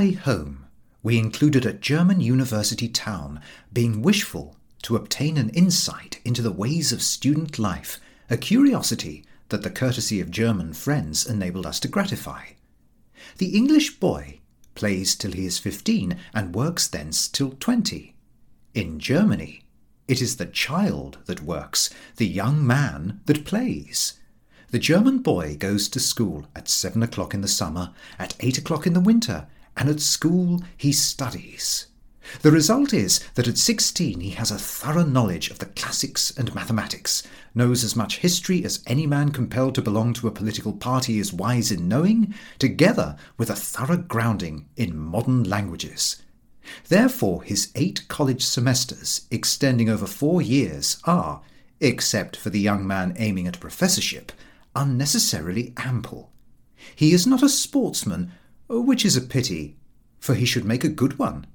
way home, we included a German university town being wishful to obtain an insight into the ways of student life, a curiosity that the courtesy of German friends enabled us to gratify. The English boy plays till he is 15 and works thence till 20. In Germany, it is the child that works, the young man that plays. The German boy goes to school at seven o'clock in the summer, at eight o'clock in the winter, and at school he studies. The result is that at 16 he has a thorough knowledge of the classics and mathematics, knows as much history as any man compelled to belong to a political party is wise in knowing, together with a thorough grounding in modern languages. Therefore, his eight college semesters, extending over four years, are, except for the young man aiming at professorship, unnecessarily ample. He is not a sportsman, which is a pity, for he should make a good one.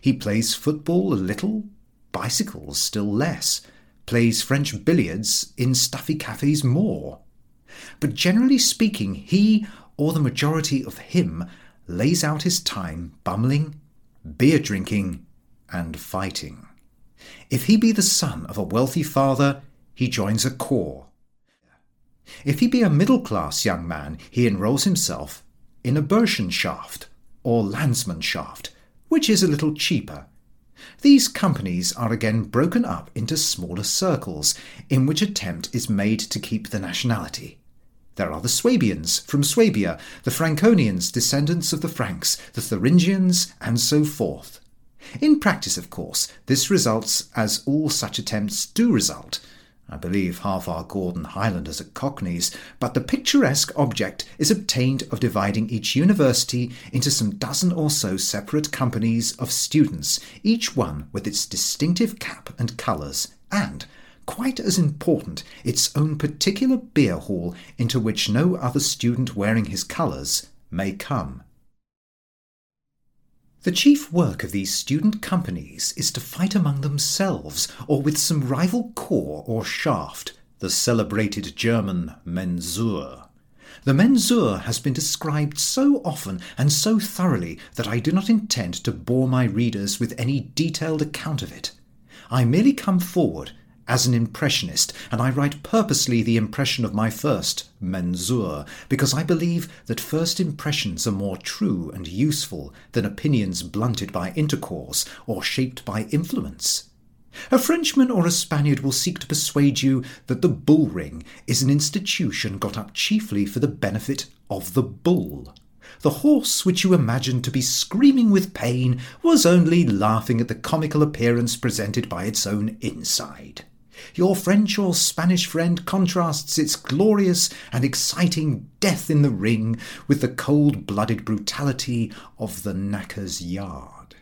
He plays football a little, bicycles still less, plays French billiards in stuffy cafes more. But generally speaking, he, or the majority of him, lays out his time bumbling, beer drinking, and fighting. If he be the son of a wealthy father, he joins a corps. If he be a middle class young man, he enrolls himself in a Burschenschaft or Landsmannschaft, which is a little cheaper. These companies are again broken up into smaller circles, in which attempt is made to keep the nationality. There are the Swabians from Swabia, the Franconians, descendants of the Franks, the Thuringians, and so forth. In practice, of course, this results as all such attempts do result I believe half our Gordon Highlanders are Cockneys, but the picturesque object is obtained of dividing each university into some dozen or so separate companies of students, each one with its distinctive cap and colours, and, quite as important, its own particular beer hall into which no other student wearing his colours may come. The chief work of these student companies is to fight among themselves or with some rival corps or schaft, the celebrated German Mensur. The Mensur has been described so often and so thoroughly that I do not intend to bore my readers with any detailed account of it. I merely come forward as an impressionist, and I write purposely the impression of my first mensur, because I believe that first impressions are more true and useful than opinions blunted by intercourse or shaped by influence. A Frenchman or a Spaniard will seek to persuade you that the bull ring is an institution got up chiefly for the benefit of the bull. The horse which you imagine to be screaming with pain was only laughing at the comical appearance presented by its own inside. Your French or Spanish friend contrasts its glorious and exciting death in the ring with the cold blooded brutality of the knacker's yard.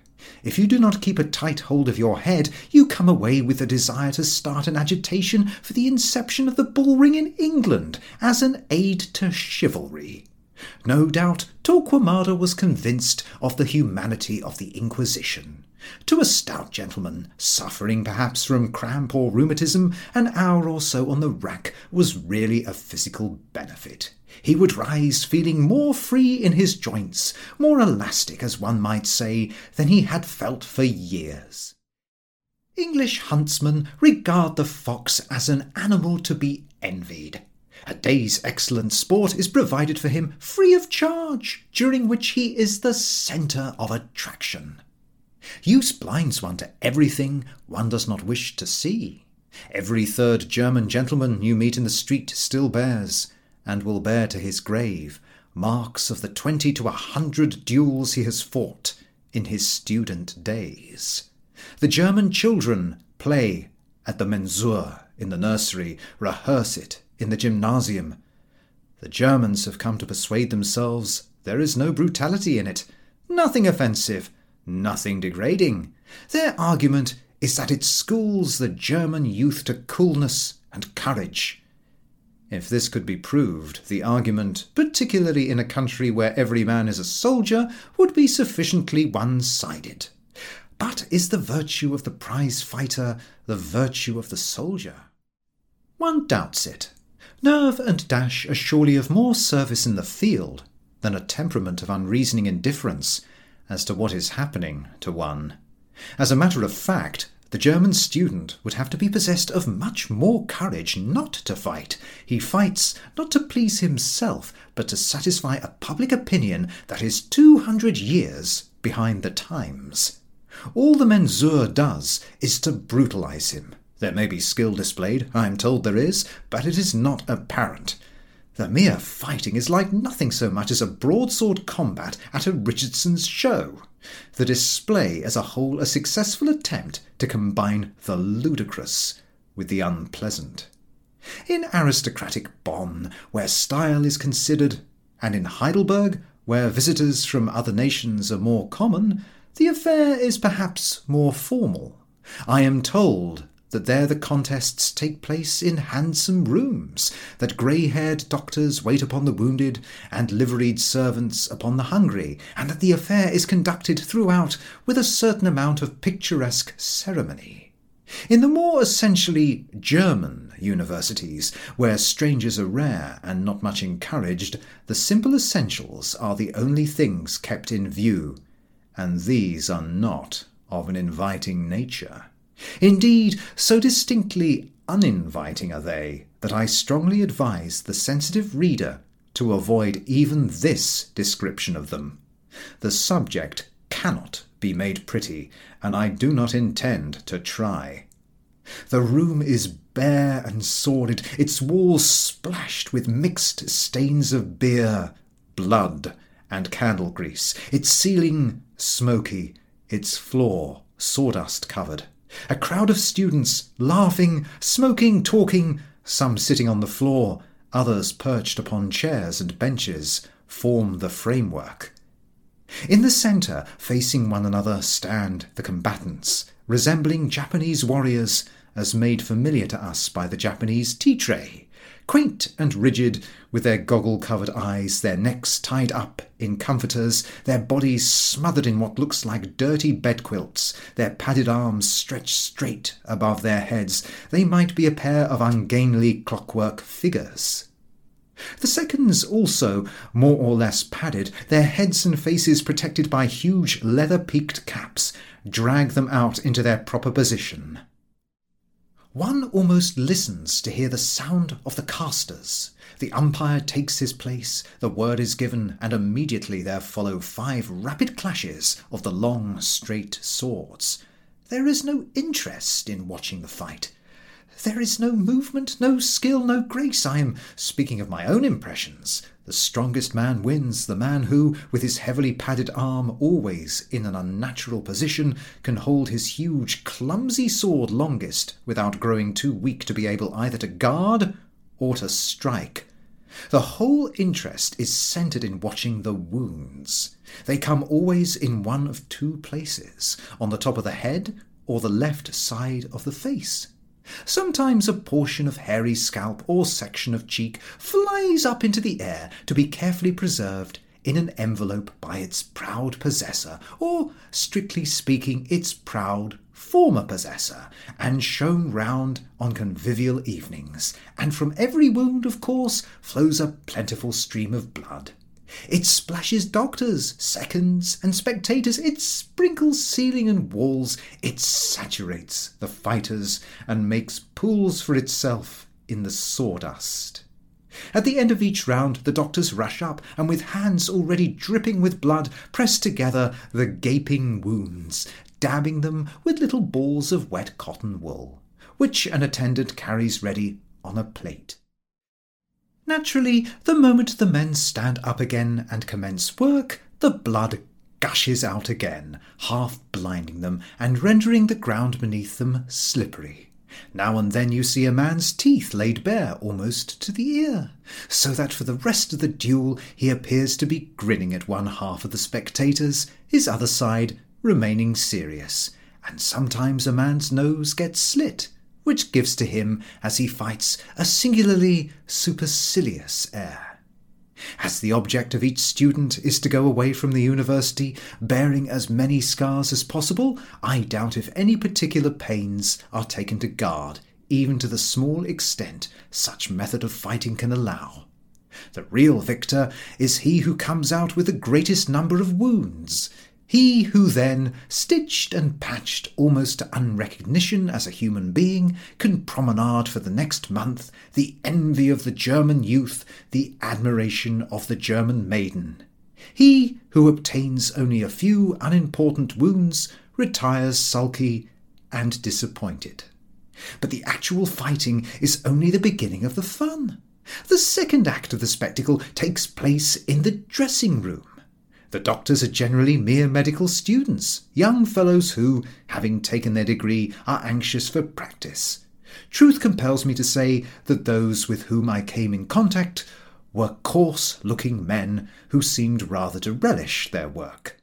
If you do not keep a tight hold of your head, you come away with a desire to start an agitation for the inception of the bull ring in England as an aid to chivalry. No doubt Torquemada was convinced of the humanity of the Inquisition. To a stout gentleman, suffering perhaps from cramp or rheumatism, an hour or so on the rack was really a physical benefit. He would rise feeling more free in his joints, more elastic, as one might say, than he had felt for years. English huntsmen regard the fox as an animal to be envied. A day's excellent sport is provided for him free of charge, during which he is the centre of attraction. Use blinds one to everything one does not wish to see. Every third German gentleman you meet in the street still bears, and will bear to his grave, marks of the twenty to a hundred duels he has fought in his student days. The German children play at the mensur in the nursery, rehearse it in the gymnasium. The Germans have come to persuade themselves there is no brutality in it, nothing offensive, nothing degrading. Their argument is that it schools the German youth to coolness and courage. If this could be proved, the argument, particularly in a country where every man is a soldier, would be sufficiently one sided. But is the virtue of the prize fighter the virtue of the soldier? One doubts it. Nerve and dash are surely of more service in the field than a temperament of unreasoning indifference as to what is happening to one. As a matter of fact, the German student would have to be possessed of much more courage not to fight. He fights not to please himself, but to satisfy a public opinion that is 200 years behind the times. All the Mensur does is to brutalize him. There may be skill displayed, I am told there is, but it is not apparent. The mere fighting is like nothing so much as a broadsword combat at a Richardson's show. The display as a whole a successful attempt to combine the ludicrous with the unpleasant. In aristocratic Bonn, where style is considered, and in Heidelberg, where visitors from other nations are more common, the affair is perhaps more formal. I am told that there the contests take place in handsome rooms, that grey haired doctors wait upon the wounded, and liveried servants upon the hungry, and that the affair is conducted throughout with a certain amount of picturesque ceremony. In the more essentially German universities, where strangers are rare and not much encouraged, the simple essentials are the only things kept in view, and these are not of an inviting nature. Indeed, so distinctly uninviting are they that I strongly advise the sensitive reader to avoid even this description of them. The subject cannot be made pretty, and I do not intend to try. The room is bare and sordid, its walls splashed with mixed stains of beer, blood, and candle grease, its ceiling smoky, its floor sawdust covered. A crowd of students, laughing, smoking, talking, some sitting on the floor, others perched upon chairs and benches, form the framework. In the centre, facing one another, stand the combatants, resembling Japanese warriors, as made familiar to us by the Japanese tea tray, quaint and rigid, with their goggle covered eyes, their necks tied up in comforters, their bodies smothered in what looks like dirty bed quilts, their padded arms stretched straight above their heads, they might be a pair of ungainly clockwork figures. The seconds also, more or less padded, their heads and faces protected by huge leather peaked caps, drag them out into their proper position. One almost listens to hear the sound of the casters. The umpire takes his place, the word is given, and immediately there follow five rapid clashes of the long, straight swords. There is no interest in watching the fight. There is no movement, no skill, no grace. I am speaking of my own impressions. The strongest man wins, the man who, with his heavily padded arm always in an unnatural position, can hold his huge, clumsy sword longest without growing too weak to be able either to guard or to strike. The whole interest is centred in watching the wounds. They come always in one of two places on the top of the head or the left side of the face. Sometimes a portion of hairy scalp or section of cheek flies up into the air to be carefully preserved in an envelope by its proud possessor, or, strictly speaking, its proud former possessor, and shown round on convivial evenings, and from every wound, of course, flows a plentiful stream of blood. It splashes doctors, seconds, and spectators. It sprinkles ceiling and walls. It saturates the fighters and makes pools for itself in the sawdust. At the end of each round, the doctors rush up and, with hands already dripping with blood, press together the gaping wounds, dabbing them with little balls of wet cotton wool, which an attendant carries ready on a plate. Naturally, the moment the men stand up again and commence work, the blood gushes out again, half blinding them and rendering the ground beneath them slippery. Now and then you see a man's teeth laid bare almost to the ear, so that for the rest of the duel he appears to be grinning at one half of the spectators, his other side remaining serious, and sometimes a man's nose gets slit, which gives to him, as he fights, a singularly supercilious air. As the object of each student is to go away from the university bearing as many scars as possible, I doubt if any particular pains are taken to guard, even to the small extent such method of fighting can allow. The real victor is he who comes out with the greatest number of wounds. He who then, stitched and patched almost to unrecognition as a human being, can promenade for the next month, the envy of the German youth, the admiration of the German maiden. He who obtains only a few unimportant wounds retires sulky and disappointed. But the actual fighting is only the beginning of the fun. The second act of the spectacle takes place in the dressing room. The doctors are generally mere medical students, young fellows who, having taken their degree, are anxious for practice. Truth compels me to say that those with whom I came in contact were coarse looking men who seemed rather to relish their work.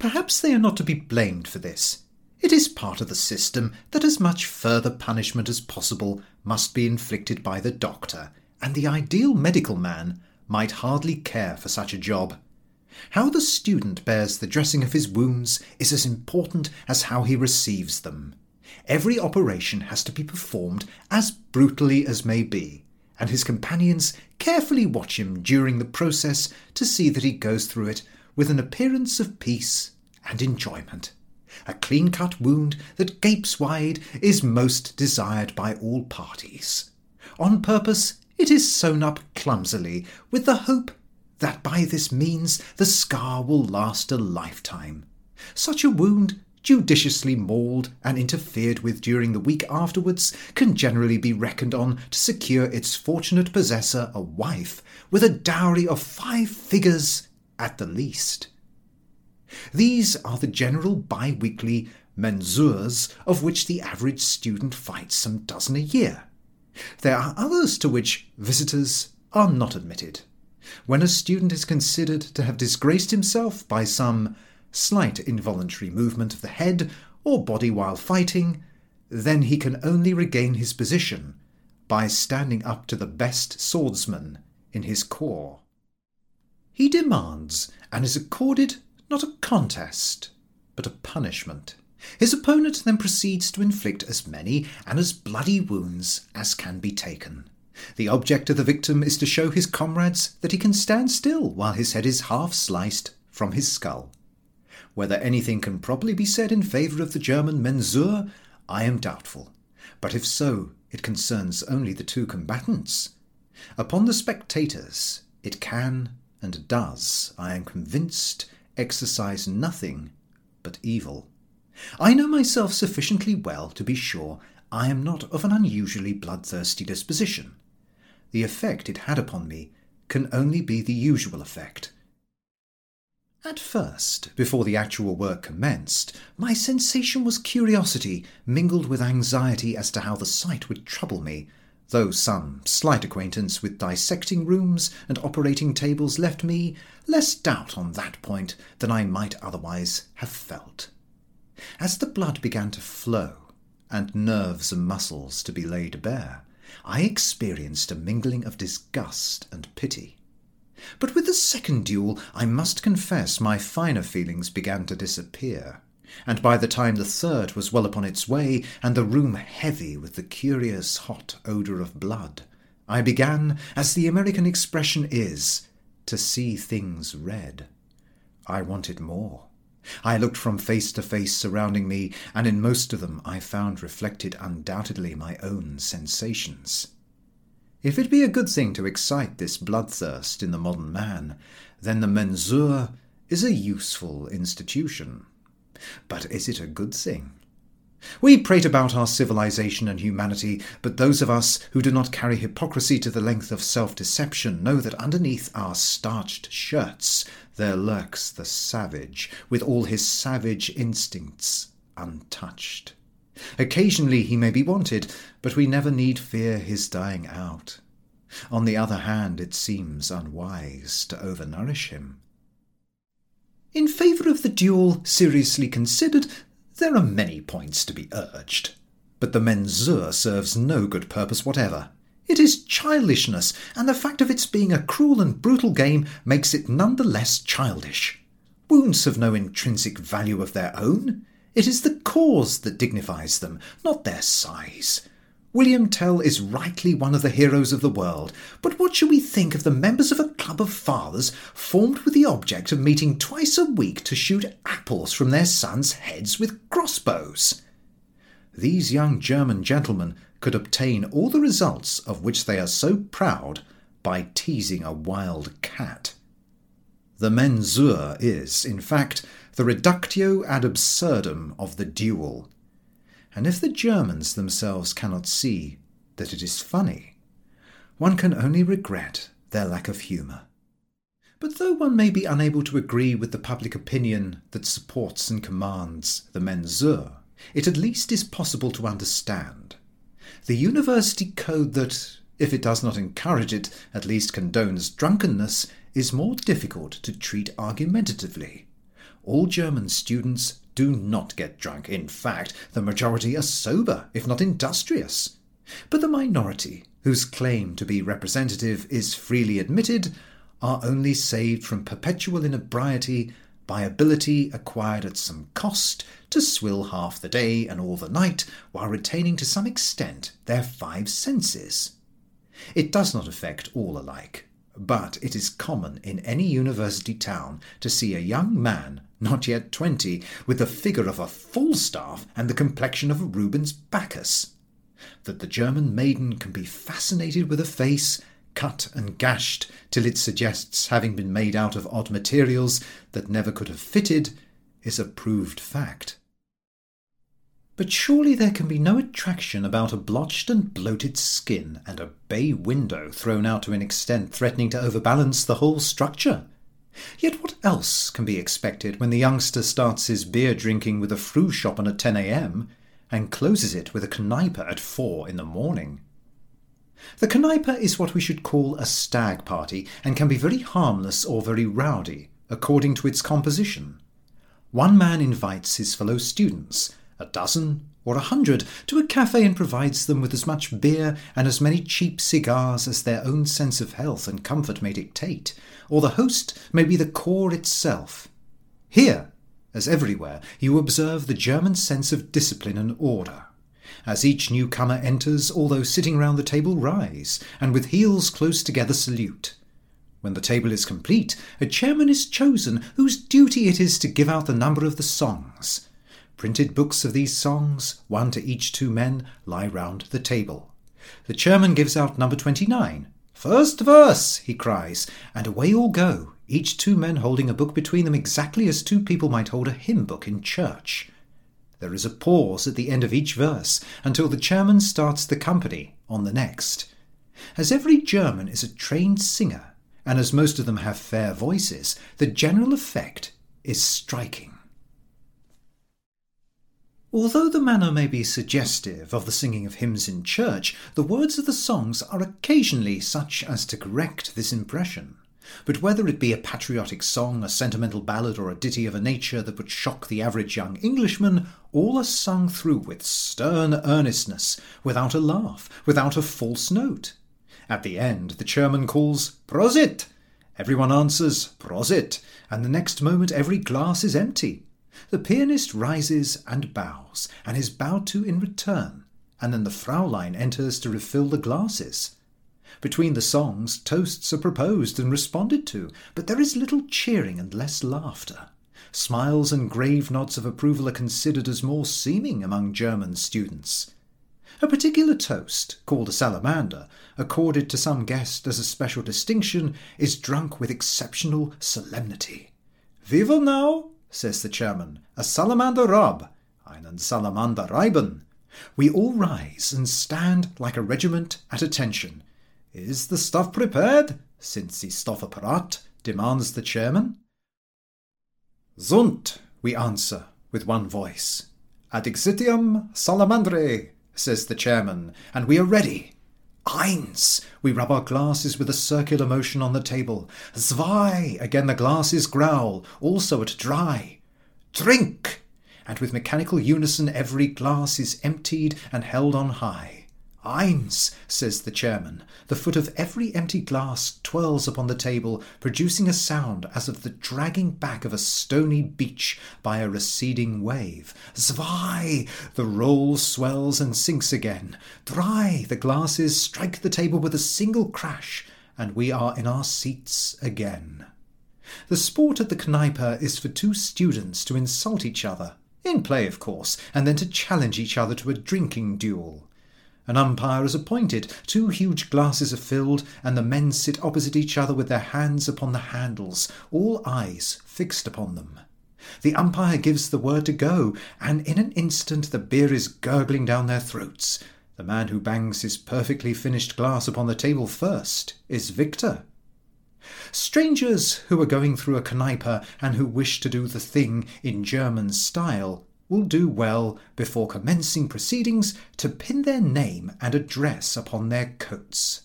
Perhaps they are not to be blamed for this. It is part of the system that as much further punishment as possible must be inflicted by the doctor, and the ideal medical man might hardly care for such a job. How the student bears the dressing of his wounds is as important as how he receives them. Every operation has to be performed as brutally as may be, and his companions carefully watch him during the process to see that he goes through it with an appearance of peace and enjoyment. A clean cut wound that gapes wide is most desired by all parties. On purpose, it is sewn up clumsily with the hope that by this means the scar will last a lifetime. Such a wound, judiciously mauled and interfered with during the week afterwards, can generally be reckoned on to secure its fortunate possessor a wife with a dowry of five figures at the least. These are the general bi weekly mensures of which the average student fights some dozen a year. There are others to which visitors are not admitted when a student is considered to have disgraced himself by some slight involuntary movement of the head or body while fighting, then he can only regain his position by standing up to the best swordsman in his corps. He demands and is accorded not a contest, but a punishment. His opponent then proceeds to inflict as many and as bloody wounds as can be taken. The object of the victim is to show his comrades that he can stand still while his head is half sliced from his skull. Whether anything can properly be said in favour of the German Mensur, I am doubtful, but if so, it concerns only the two combatants. Upon the spectators, it can, and does, I am convinced, exercise nothing but evil. I know myself sufficiently well to be sure I am not of an unusually bloodthirsty disposition the effect it had upon me can only be the usual effect. At first, before the actual work commenced, my sensation was curiosity mingled with anxiety as to how the sight would trouble me, though some slight acquaintance with dissecting rooms and operating tables left me less doubt on that point than I might otherwise have felt. As the blood began to flow, and nerves and muscles to be laid bare, I experienced a mingling of disgust and pity. But with the second duel, I must confess my finer feelings began to disappear, and by the time the third was well upon its way, and the room heavy with the curious hot odour of blood, I began, as the American expression is, to see things red. I wanted more. I looked from face to face surrounding me, and in most of them I found reflected undoubtedly my own sensations. If it be a good thing to excite this bloodthirst in the modern man, then the mensur is a useful institution. But is it a good thing? We prate about our civilization and humanity, but those of us who do not carry hypocrisy to the length of self deception know that underneath our starched shirts there lurks the savage, with all his savage instincts untouched. Occasionally he may be wanted, but we never need fear his dying out. On the other hand, it seems unwise to overnourish him. In favour of the duel seriously considered, there are many points to be urged, but the mensur serves no good purpose whatever. It is childishness, and the fact of its being a cruel and brutal game makes it none the less childish. Wounds have no intrinsic value of their own. It is the cause that dignifies them, not their size. William Tell is rightly one of the heroes of the world, but what shall we think of the members of a club of fathers formed with the object of meeting twice a week to shoot apples from their sons' heads with crossbows? These young German gentlemen could obtain all the results of which they are so proud by teasing a wild cat. The mensur is, in fact, the reductio ad absurdum of the duel. And if the Germans themselves cannot see that it is funny, one can only regret their lack of humour. But though one may be unable to agree with the public opinion that supports and commands the mensur, it at least is possible to understand. The university code that, if it does not encourage it, at least condones drunkenness, is more difficult to treat argumentatively. All German students do not get drunk. In fact, the majority are sober, if not industrious. But the minority, whose claim to be representative is freely admitted, are only saved from perpetual inebriety by ability acquired at some cost to swill half the day and all the night while retaining to some extent their five senses. It does not affect all alike but it is common in any university town to see a young man, not yet twenty, with the figure of a Falstaff and the complexion of a Rubens Bacchus. That the German maiden can be fascinated with a face, cut and gashed till it suggests having been made out of odd materials that never could have fitted, is a proved fact. But surely there can be no attraction about a blotched and bloated skin and a bay window thrown out to an extent threatening to overbalance the whole structure. Yet what else can be expected when the youngster starts his beer drinking with a Frühschoppen at 10 a.m. and closes it with a Kneipe at 4 in the morning? The Kneipe is what we should call a stag party and can be very harmless or very rowdy, according to its composition. One man invites his fellow students, a dozen or a hundred, to a cafe and provides them with as much beer and as many cheap cigars as their own sense of health and comfort may dictate, or the host may be the corps itself. Here, as everywhere, you observe the German sense of discipline and order. As each newcomer enters, all those sitting round the table rise, and with heels close together salute. When the table is complete, a chairman is chosen whose duty it is to give out the number of the songs. Printed books of these songs, one to each two men, lie round the table. The chairman gives out number 29. First verse, he cries, and away all go, each two men holding a book between them exactly as two people might hold a hymn book in church. There is a pause at the end of each verse until the chairman starts the company on the next. As every German is a trained singer, and as most of them have fair voices, the general effect is striking. Although the manner may be suggestive of the singing of hymns in church, the words of the songs are occasionally such as to correct this impression. But whether it be a patriotic song, a sentimental ballad, or a ditty of a nature that would shock the average young Englishman, all are sung through with stern earnestness, without a laugh, without a false note. At the end, the chairman calls Prosit! Everyone answers Prosit, and the next moment every glass is empty. The pianist rises and bows, and is bowed to in return, and then the Fraulein enters to refill the glasses. Between the songs, toasts are proposed and responded to, but there is little cheering and less laughter. Smiles and grave nods of approval are considered as more seeming among German students. A particular toast, called a salamander, accorded to some guest as a special distinction, is drunk with exceptional solemnity. Will now says the chairman, a salamander rub, einen salamander reiben. We all rise and stand like a regiment at attention. Is the stuff prepared? Since the Stoffapparat, demands the chairman. Sunt, we answer with one voice. Ad exitium salamandre, says the chairman, and we are ready. Eins! We rub our glasses with a circular motion on the table. Zwei! Again the glasses growl, also at Drei. Drink! And with mechanical unison every glass is emptied and held on high. Eins, says the chairman. The foot of every empty glass twirls upon the table, producing a sound as of the dragging back of a stony beach by a receding wave. Zwei! The roll swells and sinks again. Drei! The glasses strike the table with a single crash, and we are in our seats again. The sport at the Kneipe is for two students to insult each other, in play, of course, and then to challenge each other to a drinking duel. An umpire is appointed, two huge glasses are filled, and the men sit opposite each other with their hands upon the handles, all eyes fixed upon them. The umpire gives the word to go, and in an instant the beer is gurgling down their throats. The man who bangs his perfectly finished glass upon the table first is victor. Strangers who are going through a Kneipe and who wish to do the thing in German style will do well, before commencing proceedings, to pin their name and address upon their coats.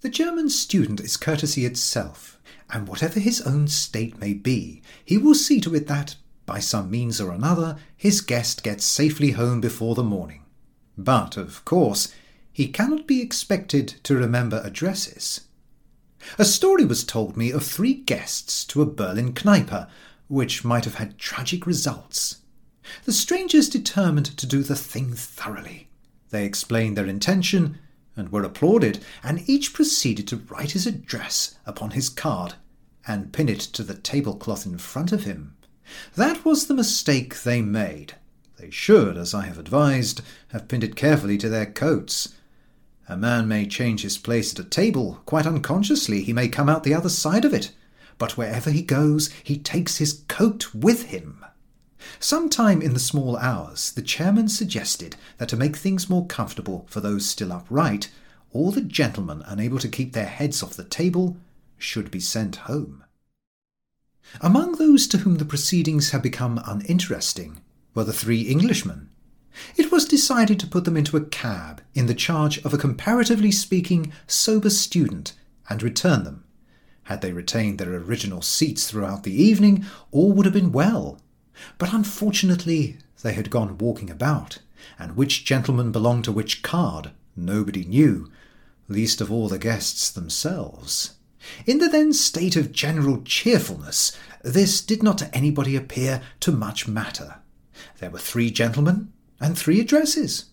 The German student is courtesy itself, and whatever his own state may be, he will see to it that, by some means or another, his guest gets safely home before the morning. But, of course, he cannot be expected to remember addresses. A story was told me of three guests to a Berlin Kneipe, which might have had tragic results. The strangers determined to do the thing thoroughly. They explained their intention and were applauded, and each proceeded to write his address upon his card and pin it to the tablecloth in front of him. That was the mistake they made. They should, as I have advised, have pinned it carefully to their coats. A man may change his place at a table, quite unconsciously he may come out the other side of it, but wherever he goes he takes his coat with him. Sometime in the small hours, the chairman suggested that to make things more comfortable for those still upright, all the gentlemen unable to keep their heads off the table should be sent home. Among those to whom the proceedings had become uninteresting were the three Englishmen. It was decided to put them into a cab in the charge of a comparatively speaking sober student and return them. Had they retained their original seats throughout the evening, all would have been well. But unfortunately they had gone walking about, and which gentleman belonged to which card nobody knew, least of all the guests themselves. In the then state of general cheerfulness, this did not to anybody appear to much matter. There were three gentlemen and three addresses.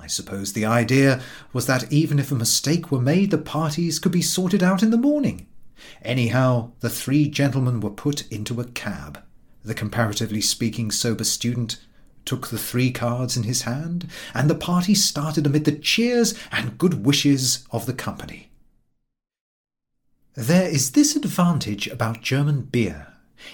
I suppose the idea was that even if a mistake were made, the parties could be sorted out in the morning. Anyhow, the three gentlemen were put into a cab. The comparatively speaking sober student took the three cards in his hand, and the party started amid the cheers and good wishes of the company. There is this advantage about German beer.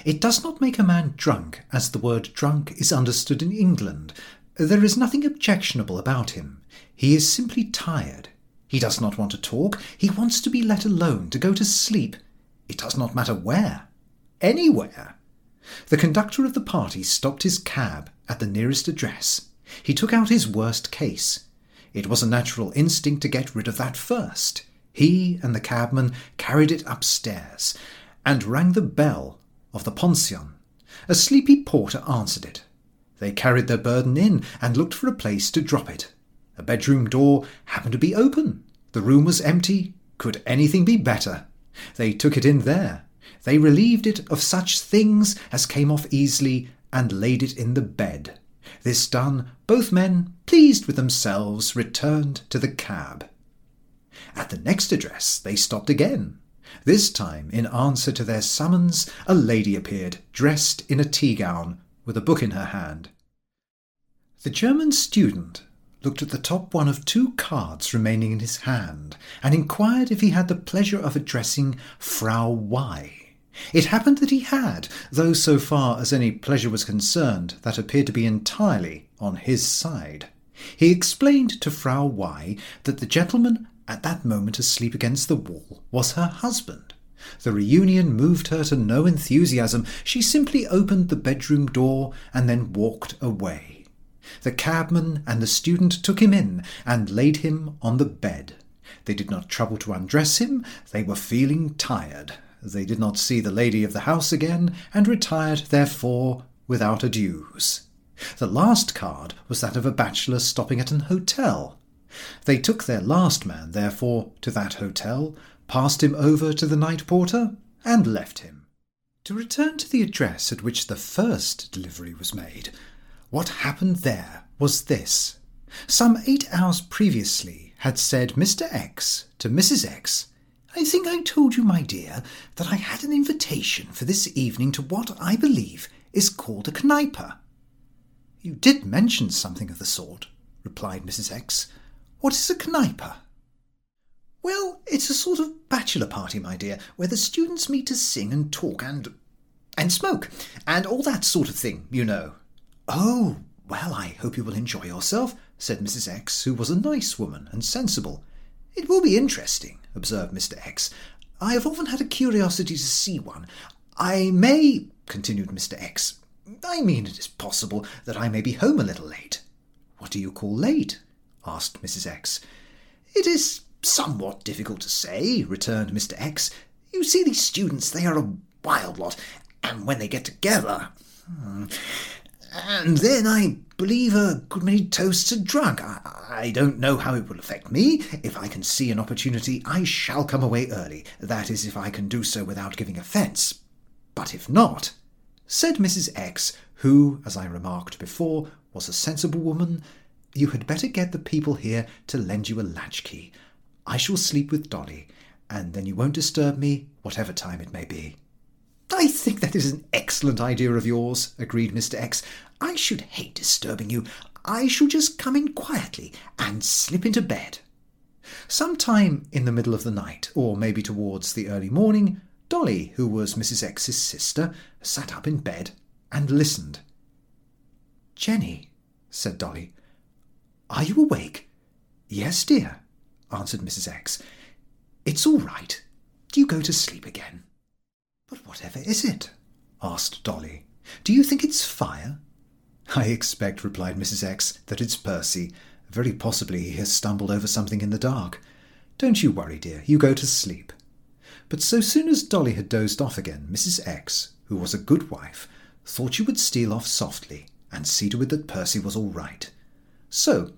It does not make a man drunk, as the word drunk is understood in England. There is nothing objectionable about him. He is simply tired. He does not want to talk. He wants to be let alone, to go to sleep. It does not matter where. Anywhere. The conductor of the party stopped his cab at the nearest address. He took out his worst case. It was a natural instinct to get rid of that first. He and the cabman carried it upstairs and rang the bell of the pension. A sleepy porter answered it. They carried their burden in and looked for a place to drop it. A bedroom door happened to be open. The room was empty. Could anything be better? They took it in there. They relieved it of such things as came off easily and laid it in the bed. This done, both men, pleased with themselves, returned to the cab. At the next address they stopped again. This time, in answer to their summons, a lady appeared, dressed in a tea gown, with a book in her hand. The German student looked at the top one of two cards remaining in his hand, and inquired if he had the pleasure of addressing Frau Y. It happened that he had, though so far as any pleasure was concerned, that appeared to be entirely on his side. He explained to Frau Y that the gentleman at that moment asleep against the wall was her husband. The reunion moved her to no enthusiasm. She simply opened the bedroom door and then walked away. The cabman and the student took him in and laid him on the bed. They did not trouble to undress him. They were feeling tired. They did not see the lady of the house again, and retired, therefore, without adieus. The last card was that of a bachelor stopping at an hotel. They took their last man, therefore, to that hotel, passed him over to the night porter, and left him. To return to the address at which the first delivery was made, what happened there was this. Some eight hours previously had said Mr. X to Mrs. X, I think I told you, my dear, that I had an invitation for this evening to what I believe is called a Kneipe. You did mention something of the sort, replied Mrs. X. What is a Kneipe? Well, it's a sort of bachelor party, my dear, where the students meet to sing and talk and. and smoke, and all that sort of thing, you know. Oh, well, I hope you will enjoy yourself, said Mrs. X, who was a nice woman and sensible. It will be interesting, observed Mr. X. I have often had a curiosity to see one. I may, continued Mr. X, I mean it is possible that I may be home a little late. What do you call late? asked Mrs. X. It is somewhat difficult to say, returned Mr. X. You see, these students, they are a wild lot, and when they get together. Hmm, And then I believe a good many toasts are drunk. I, I don't know how it will affect me. If I can see an opportunity, I shall come away early. That is, if I can do so without giving offence. But if not, said Mrs. X, who, as I remarked before, was a sensible woman, you had better get the people here to lend you a latchkey. I shall sleep with Dolly, and then you won't disturb me, whatever time it may be. I think that is an excellent idea of yours, agreed Mr. X. I should hate disturbing you. I shall just come in quietly and slip into bed. Some time in the middle of the night, or maybe towards the early morning, Dolly, who was Mrs. X's sister, sat up in bed and listened. Jenny, said Dolly, are you awake? Yes, dear, answered Mrs. X. It's all right. Do you go to sleep again? But whatever is it? asked Dolly. Do you think it's fire? I expect, replied Mrs. X, that it's Percy. Very possibly he has stumbled over something in the dark. Don't you worry, dear. You go to sleep. But so soon as Dolly had dozed off again, Mrs. X, who was a good wife, thought she would steal off softly and see to it that Percy was all right. So,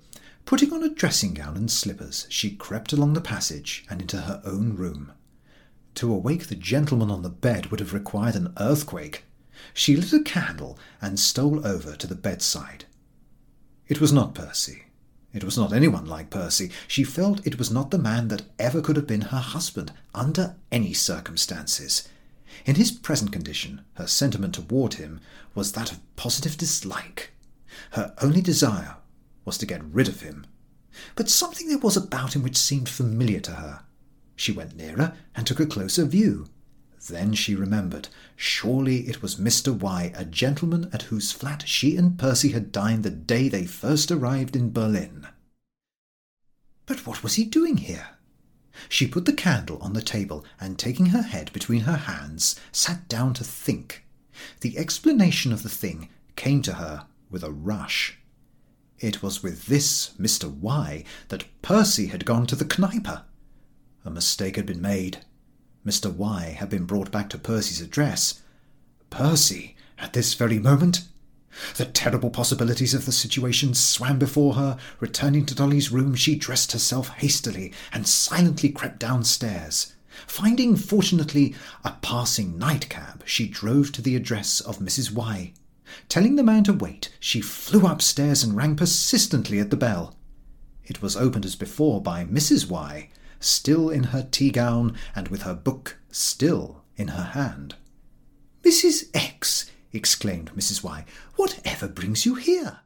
putting on a dressing gown and slippers, she crept along the passage and into her own room. To awake the gentleman on the bed would have required an earthquake. She lit a candle and stole over to the bedside. It was not Percy. It was not anyone like Percy. She felt it was not the man that ever could have been her husband under any circumstances. In his present condition, her sentiment toward him was that of positive dislike. Her only desire was to get rid of him. But something there was about him which seemed familiar to her. She went nearer and took a closer view. Then she remembered. Surely it was Mr. Y, a gentleman at whose flat she and Percy had dined the day they first arrived in Berlin. But what was he doing here? She put the candle on the table and, taking her head between her hands, sat down to think. The explanation of the thing came to her with a rush. It was with this Mr. Y that Percy had gone to the Kneipe. A mistake had been made. Mr. Y had been brought back to Percy's address. Percy, at this very moment? The terrible possibilities of the situation swam before her. Returning to Dolly's room, she dressed herself hastily and silently crept downstairs. Finding, fortunately, a passing nightcab, she drove to the address of Mrs. Y. Telling the man to wait, she flew upstairs and rang persistently at the bell. It was opened as before by Mrs. Y, still in her tea gown and with her book still in her hand. Mrs. X, exclaimed Mrs. Y, whatever brings you here?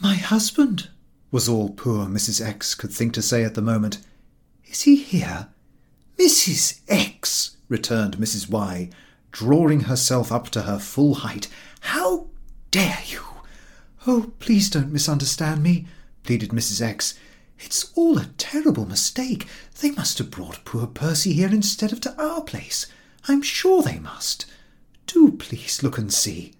My husband, was all poor Mrs. X could think to say at the moment. Is he here? Mrs. X, returned Mrs. Y, drawing herself up to her full height. How dare you? Oh, please don't misunderstand me, pleaded Mrs. X. It's all a terrible mistake. They must have brought poor Percy here instead of to our place. I'm sure they must. Do please look and see.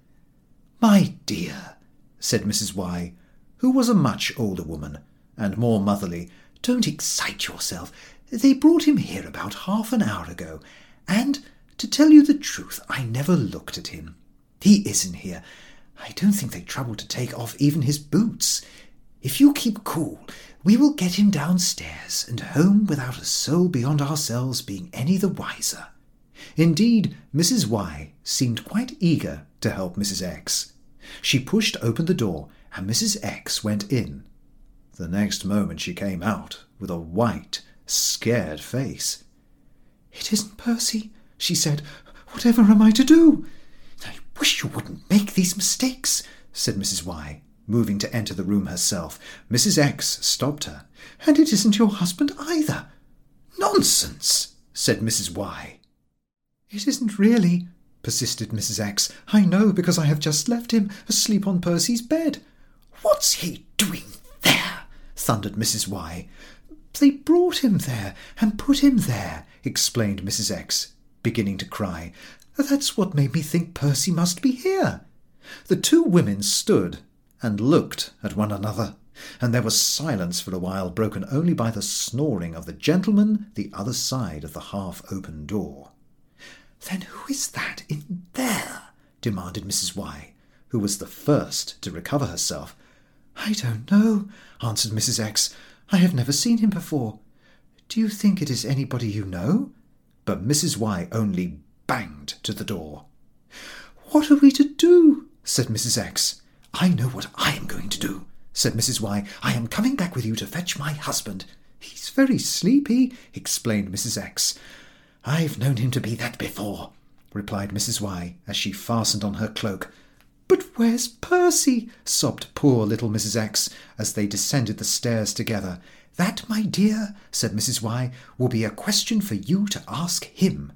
My dear, said Mrs. Y, who was a much older woman, and more motherly, don't excite yourself. They brought him here about half an hour ago, and, to tell you the truth, I never looked at him. He isn't here. I don't think they troubled to take off even his boots. If you keep cool, we will get him downstairs and home without a soul beyond ourselves being any the wiser. Indeed, Mrs. Y seemed quite eager to help Mrs. X. She pushed open the door, and Mrs. X went in. The next moment she came out with a white, scared face. It isn't Percy, she said. Whatever am I to do? I wish you wouldn't make these mistakes, said Mrs. Y, moving to enter the room herself. Mrs. X stopped her. And it isn't your husband either. Nonsense, said Mrs. Y. It isn't really, persisted Mrs. X. I know because I have just left him asleep on Percy's bed. What's he doing there? thundered Mrs. Y. They brought him there and put him there, explained Mrs. X, beginning to cry. That's what made me think Percy must be here. The two women stood and looked at one another, and there was silence for a while, broken only by the snoring of the gentleman the other side of the half open door. Then who is that in there? demanded Mrs. Y, who was the first to recover herself. I don't know, answered Mrs. X. I have never seen him before. Do you think it is anybody you know? But Mrs. Y only banged to the door. What are we to do? said Mrs. X. I know what I am going to do, said Mrs. Y. I am coming back with you to fetch my husband. He's very sleepy, explained Mrs. X. I've known him to be that before, replied Mrs. Y, as she fastened on her cloak. But where's Percy? sobbed poor little Mrs. X as they descended the stairs together. That, my dear, said Mrs. Y, will be a question for you to ask him.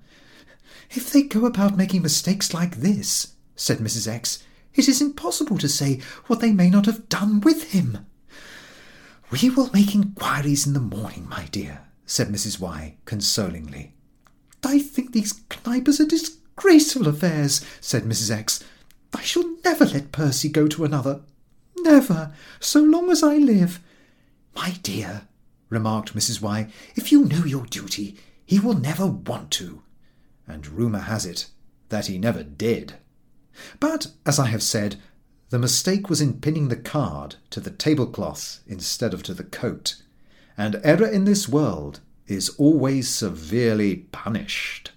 If they go about making mistakes like this, said Mrs. X, it is impossible to say what they may not have done with him. We will make inquiries in the morning, my dear, said Mrs. Y, consolingly. I think these Kneipes are disgraceful affairs, said Mrs. X. I shall never let Percy go to another. Never, so long as I live. My dear, remarked Mrs. Y, if you know your duty, he will never want to. And rumour has it that he never did. But, as I have said, the mistake was in pinning the card to the tablecloth instead of to the coat, and error in this world is always severely punished.